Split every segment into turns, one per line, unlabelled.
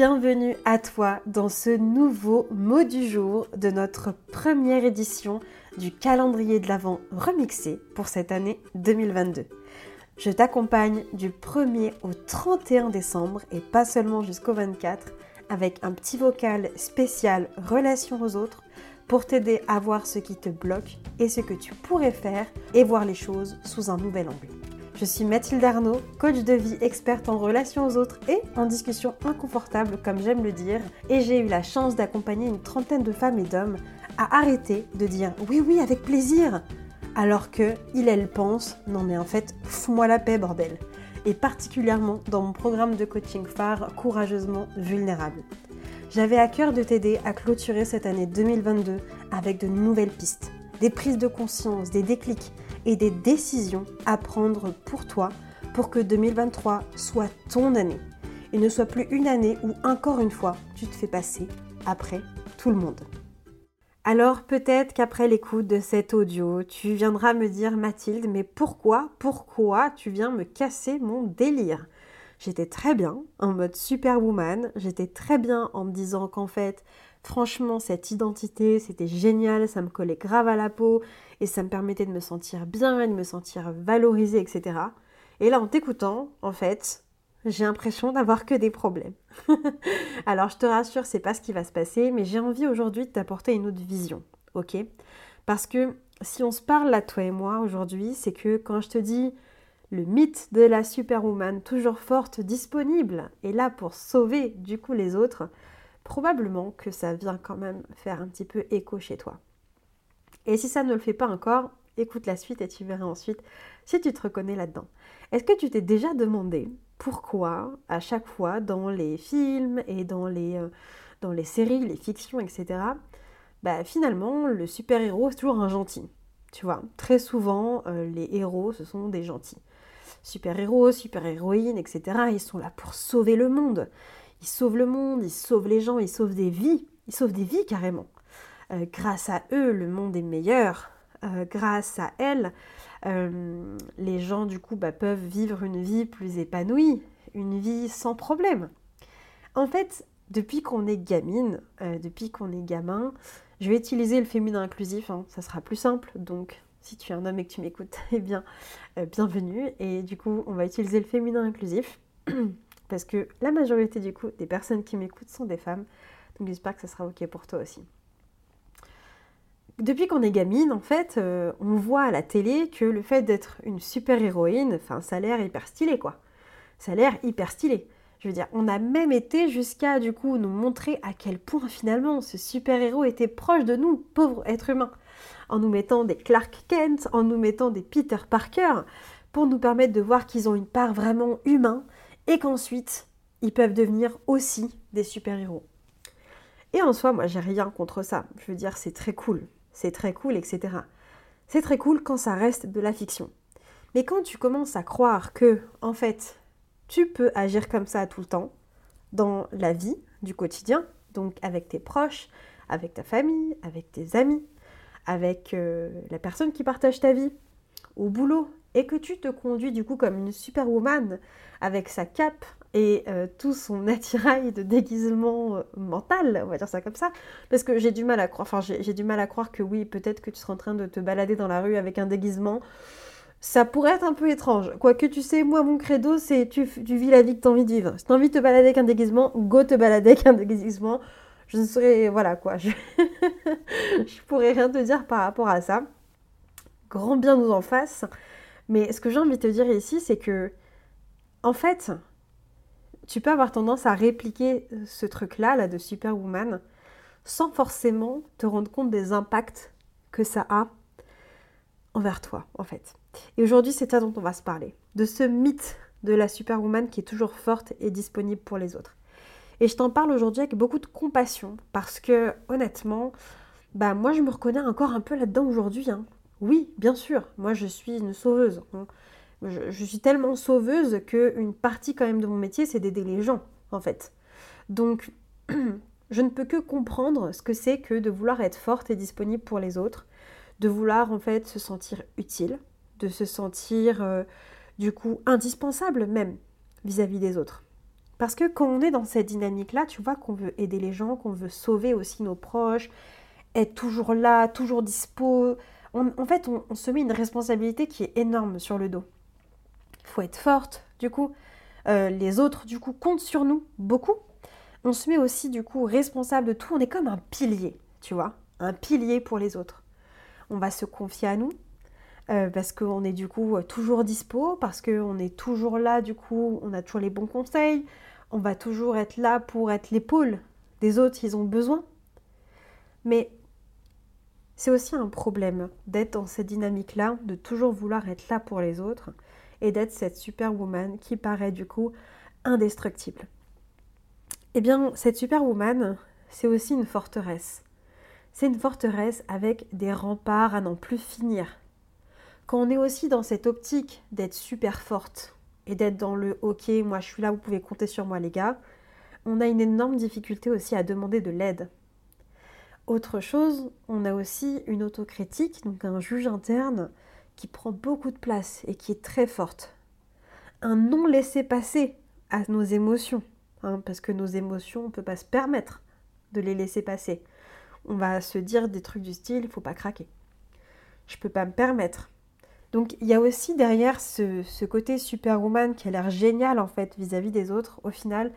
bienvenue à toi dans ce nouveau mot du jour de notre première édition du calendrier de l'Avent remixé pour cette année 2022. Je t'accompagne du 1er au 31 décembre et pas seulement jusqu'au 24 avec un petit vocal spécial relation aux autres pour t'aider à voir ce qui te bloque et ce que tu pourrais faire et voir les choses sous un nouvel angle. Je suis Mathilde Arnaud, coach de vie experte en relations aux autres et en discussion inconfortable comme j'aime le dire, et j'ai eu la chance d'accompagner une trentaine de femmes et d'hommes à arrêter de dire oui oui avec plaisir, alors que il elle pense non mais en fait fous-moi la paix bordel, et particulièrement dans mon programme de coaching phare courageusement vulnérable. J'avais à cœur de t'aider à clôturer cette année 2022 avec de nouvelles pistes, des prises de conscience, des déclics et des décisions à prendre pour toi pour que 2023 soit ton année et ne soit plus une année où encore une fois tu te fais passer après tout le monde. Alors peut-être qu'après l'écoute de cet audio, tu viendras me dire Mathilde, mais pourquoi, pourquoi tu viens me casser mon délire? J'étais très bien en mode superwoman, j'étais très bien en me disant qu'en fait, franchement, cette identité, c'était génial, ça me collait grave à la peau et ça me permettait de me sentir bien, de me sentir valorisée, etc. Et là, en t'écoutant, en fait, j'ai l'impression d'avoir que des problèmes. Alors, je te rassure, c'est pas ce qui va se passer, mais j'ai envie aujourd'hui de t'apporter une autre vision, ok? Parce que si on se parle là, toi et moi, aujourd'hui, c'est que quand je te dis le mythe de la superwoman, toujours forte, disponible, et là pour sauver du coup les autres, probablement que ça vient quand même faire un petit peu écho chez toi. Et si ça ne le fait pas encore, écoute la suite et tu verras ensuite si tu te reconnais là-dedans. Est-ce que tu t'es déjà demandé pourquoi à chaque fois dans les films et dans les, euh, dans les séries, les fictions, etc., bah, finalement le super-héros c'est toujours un gentil. Tu vois, très souvent euh, les héros ce sont des gentils. Super-héros, super-héroïnes, etc., ils sont là pour sauver le monde. Ils sauvent le monde, ils sauvent les gens, ils sauvent des vies. Ils sauvent des vies carrément. Euh, grâce à eux, le monde est meilleur. Euh, grâce à elles, euh, les gens du coup bah, peuvent vivre une vie plus épanouie, une vie sans problème. En fait, depuis qu'on est gamine, depuis qu'on est gamin, je vais utiliser le féminin inclusif, hein, ça sera plus simple. Donc, si tu es un homme et que tu m'écoutes, eh bien, bienvenue. Et du coup, on va utiliser le féminin inclusif parce que la majorité du coup des personnes qui m'écoutent sont des femmes. Donc, j'espère que ça sera ok pour toi aussi depuis qu'on est gamine, en fait, euh, on voit à la télé que le fait d'être une super-héroïne, enfin, ça a l'air hyper stylé, quoi. Ça a l'air hyper stylé. Je veux dire, on a même été jusqu'à, du coup, nous montrer à quel point, finalement, ce super-héros était proche de nous, pauvres êtres humains. En nous mettant des Clark Kent, en nous mettant des Peter Parker, pour nous permettre de voir qu'ils ont une part vraiment humaine, et qu'ensuite, ils peuvent devenir aussi des super-héros. Et en soi, moi, j'ai rien contre ça. Je veux dire, c'est très cool c'est très cool, etc. C'est très cool quand ça reste de la fiction. Mais quand tu commences à croire que, en fait, tu peux agir comme ça tout le temps, dans la vie du quotidien, donc avec tes proches, avec ta famille, avec tes amis, avec euh, la personne qui partage ta vie, au boulot, et que tu te conduis du coup comme une superwoman avec sa cape et euh, tout son attirail de déguisement euh, mental, on va dire ça comme ça, parce que j'ai du mal à croire, enfin j'ai du mal à croire que oui, peut-être que tu seras en train de te balader dans la rue avec un déguisement, ça pourrait être un peu étrange. Quoique tu sais, moi mon credo c'est tu, tu vis la vie que tu as envie de vivre. Si tu as envie de te balader avec un déguisement, go te balader avec un déguisement. Je ne saurais, voilà quoi, je... je pourrais rien te dire par rapport à ça. Grand bien nous en fasse. Mais ce que j'ai envie de te dire ici, c'est que, en fait, tu peux avoir tendance à répliquer euh, ce truc-là, là, de Superwoman, sans forcément te rendre compte des impacts que ça a envers toi, en fait. Et aujourd'hui, c'est ça dont on va se parler, de ce mythe de la Superwoman qui est toujours forte et disponible pour les autres. Et je t'en parle aujourd'hui avec beaucoup de compassion, parce que honnêtement, bah moi je me reconnais encore un peu là-dedans aujourd'hui. Hein. Oui, bien sûr, moi je suis une sauveuse. Hein. Je, suis tellement sauveuse qu'une partie quand même de mon métier, c'est d'aider les gens, en fait. Donc, je ne peux que comprendre ce que c'est que de vouloir être forte et disponible pour les autres, de vouloir en fait se sentir utile, de se sentir euh, du coup indispensable même vis-à-vis des autres. Parce que quand on est dans cette dynamique-là, tu vois qu'on veut aider les gens, qu'on veut sauver aussi nos proches, être toujours là, toujours dispo. En fait, on, se met une responsabilité qui est énorme sur le dos. Il faut être forte, du coup. Euh, les autres, du coup, comptent sur nous beaucoup. On se met aussi, du coup, responsable de tout. On est comme un pilier, tu vois. Un pilier pour les autres. On va se confier à nous, euh, parce qu'on est du coup toujours dispo, parce qu'on est toujours là, du coup, on a toujours les bons conseils, on va toujours être là pour être l'épaule des autres, ils ont besoin. Mais c'est aussi un problème d'être dans cette dynamique-là, de toujours vouloir être là pour les autres et d'être cette superwoman qui paraît du coup indestructible. Eh bien, cette superwoman, c'est aussi une forteresse. C'est une forteresse avec des remparts à n'en plus finir. Quand on est aussi dans cette optique d'être super forte et d'être dans le OK, moi je suis là, vous pouvez compter sur moi les gars, on a une énorme difficulté aussi à demander de l'aide. Autre chose, on a aussi une autocritique, donc un juge interne qui prend beaucoup de place et qui est très forte. Un non laisser passer à nos émotions, hein, parce que nos émotions, on ne peut pas se permettre de les laisser passer. On va se dire des trucs du style, il faut pas craquer. Je peux pas me permettre. Donc il y a aussi derrière ce, côté superwoman qui a l'air génial en fait vis-à-vis des autres, au final,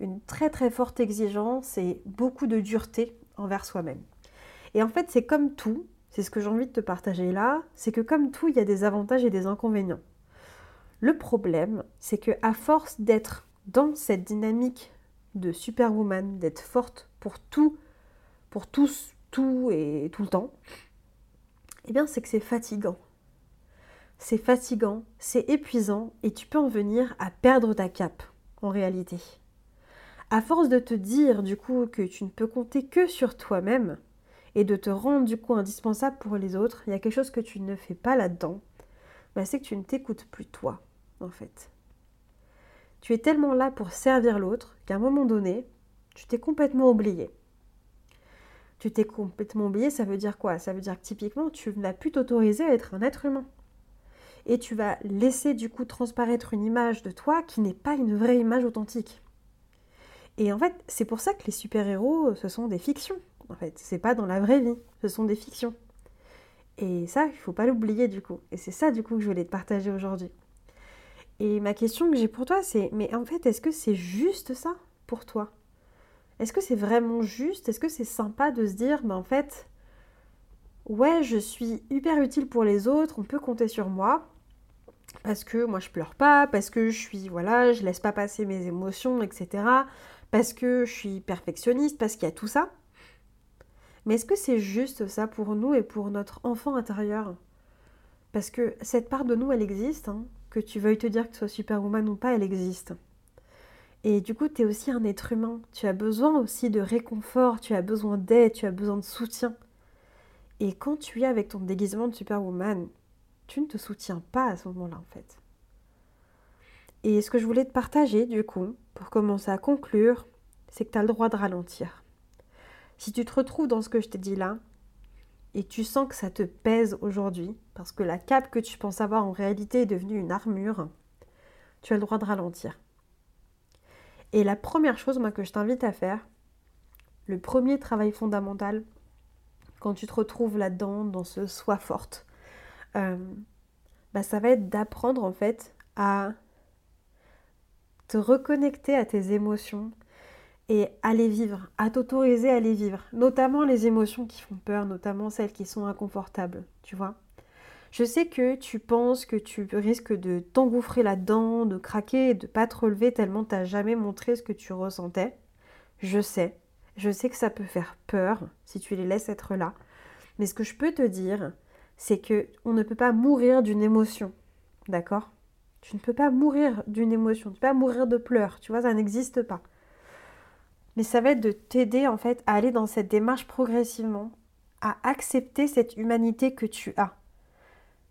une très très forte exigence et beaucoup de dureté envers soi-même. Et en fait, c'est comme tout, c'est ce que j'ai envie de te partager là, c'est que comme tout, il y a des avantages et des inconvénients. Le problème, c'est que à force d'être dans cette dynamique de superwoman, d'être forte pour tout, pour tous, tout et tout le temps, eh bien, c'est que c'est fatigant c'est fatigant, c'est épuisant et tu peux en venir à perdre ta cape en réalité. À force de te dire du coup que tu ne peux compter que sur toi-même et de te rendre du coup indispensable pour les autres, il y a quelque chose que tu ne fais pas là-dedans, bah, c'est que tu ne t'écoutes plus toi en fait. Tu es tellement là pour servir l'autre qu'à un moment donné, tu t'es complètement oublié. Tu t'es complètement oublié, ça veut dire quoi? Ça veut dire que typiquement, tu n'as plus t'autoriser à être un être humain et tu vas laisser du coup transparaître une image de toi qui n'est pas une vraie image authentique. Et en fait, c'est pour ça que les super-héros, ce sont des fictions. En fait, c'est pas dans la vraie vie, ce sont des fictions. Et ça, il faut pas l'oublier du coup. Et c'est ça du coup que je voulais te partager aujourd'hui. Et ma question que j'ai pour toi, c'est mais en fait, est-ce que c'est juste ça pour toi? Est-ce que c'est vraiment juste? Est-ce que c'est sympa de se dire, mais en fait, ouais, je suis hyper utile pour les autres, on peut compter sur moi, parce que moi je pleure pas, parce que je suis, voilà, je laisse pas passer mes émotions, etc. Parce que je suis perfectionniste, parce qu'il y a tout ça. Mais est-ce que c'est juste ça pour nous et pour notre enfant intérieur? Parce que cette part de nous, elle existe, hein. que tu veuilles te dire que tu sois superwoman ou pas, elle existe. Et du coup, tu es aussi un être humain. Tu as besoin aussi de réconfort, tu as besoin d'aide, tu as besoin de soutien. Et quand tu es avec ton déguisement de superwoman, tu ne te soutiens pas à ce moment-là en fait. Et ce que je voulais te partager du coup, pour commencer à conclure, c'est que tu as le droit de ralentir. Si tu te retrouves dans ce que je t'ai dit là, et tu sens que ça te pèse aujourd'hui, parce que la cape que tu penses avoir en réalité est devenue une armure, tu as le droit de ralentir. Et la première chose moi, que je t'invite à faire, le premier travail fondamental, quand tu te retrouves là-dedans, dans ce soi forte, euh, bah, ça va être d'apprendre en fait à te reconnecter à tes émotions et à les vivre, à t'autoriser à les vivre, notamment les émotions qui font peur, notamment celles qui sont inconfortables, tu vois. Je sais que tu penses que tu risques de t'engouffrer là-dedans, de craquer de pas te relever tellement tu n'as jamais montré ce que tu ressentais. Je sais, je sais que ça peut faire peur si tu les laisses être là. Mais ce que je peux te dire, c'est que on ne peut pas mourir d'une émotion. D'accord? Tu ne peux pas mourir d'une émotion, tu ne peux pas mourir de pleurs, tu vois, ça n'existe pas. Mais ça va être de t'aider en fait à aller dans cette démarche progressivement, à accepter cette humanité que tu as.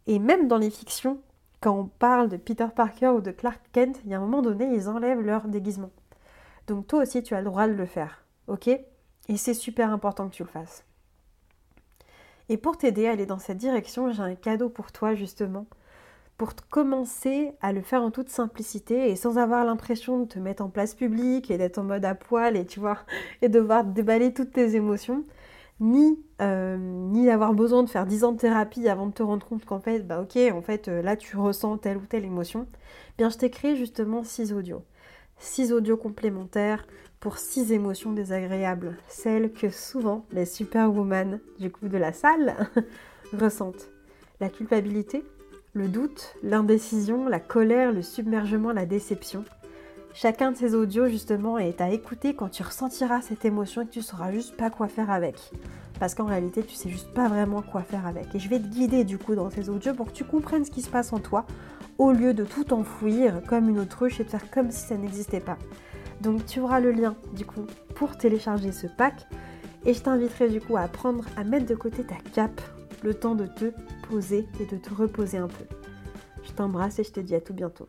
Et même dans les fictions, quand on parle de Peter Parker ou de Clark Kent, il y a un moment donné, ils enlèvent leur déguisement. Donc toi aussi, tu as le droit de le faire. Ok? Et c'est super important que tu le fasses. Et pour t'aider à aller dans cette direction, j'ai un cadeau pour toi justement. Pour commencer à le faire en toute simplicité et sans avoir l'impression de te mettre en place publique et d'être en mode à poil et tu vois, devoir déballer toutes tes émotions, ni, euh, ni d'avoir besoin de faire 10 ans de thérapie avant de te rendre compte qu'en fait, bah ok, en fait, euh, là tu ressens telle ou telle émotion, bien je t'ai créé justement 6 audios. 6 audios complémentaires pour 6 émotions désagréables, celles que souvent les superwoman du coup de la salle ressentent. La culpabilité, le doute, l'indécision, la colère, le submergement, la déception. Chacun de ces audios justement est à écouter quand tu ressentiras cette émotion et que tu sauras juste pas quoi faire avec. Parce qu'en réalité, tu sais juste pas vraiment quoi faire avec. Et je vais te guider du coup dans ces audios pour que tu comprennes ce qui se passe en toi au lieu de tout enfouir comme une autruche et de faire comme si ça n'existait pas. Donc tu auras le lien du coup pour télécharger ce pack et je t'inviterai du coup à apprendre à mettre de côté ta cape le temps de te poser et de te reposer un peu. Je t'embrasse et je te dis à tout bientôt.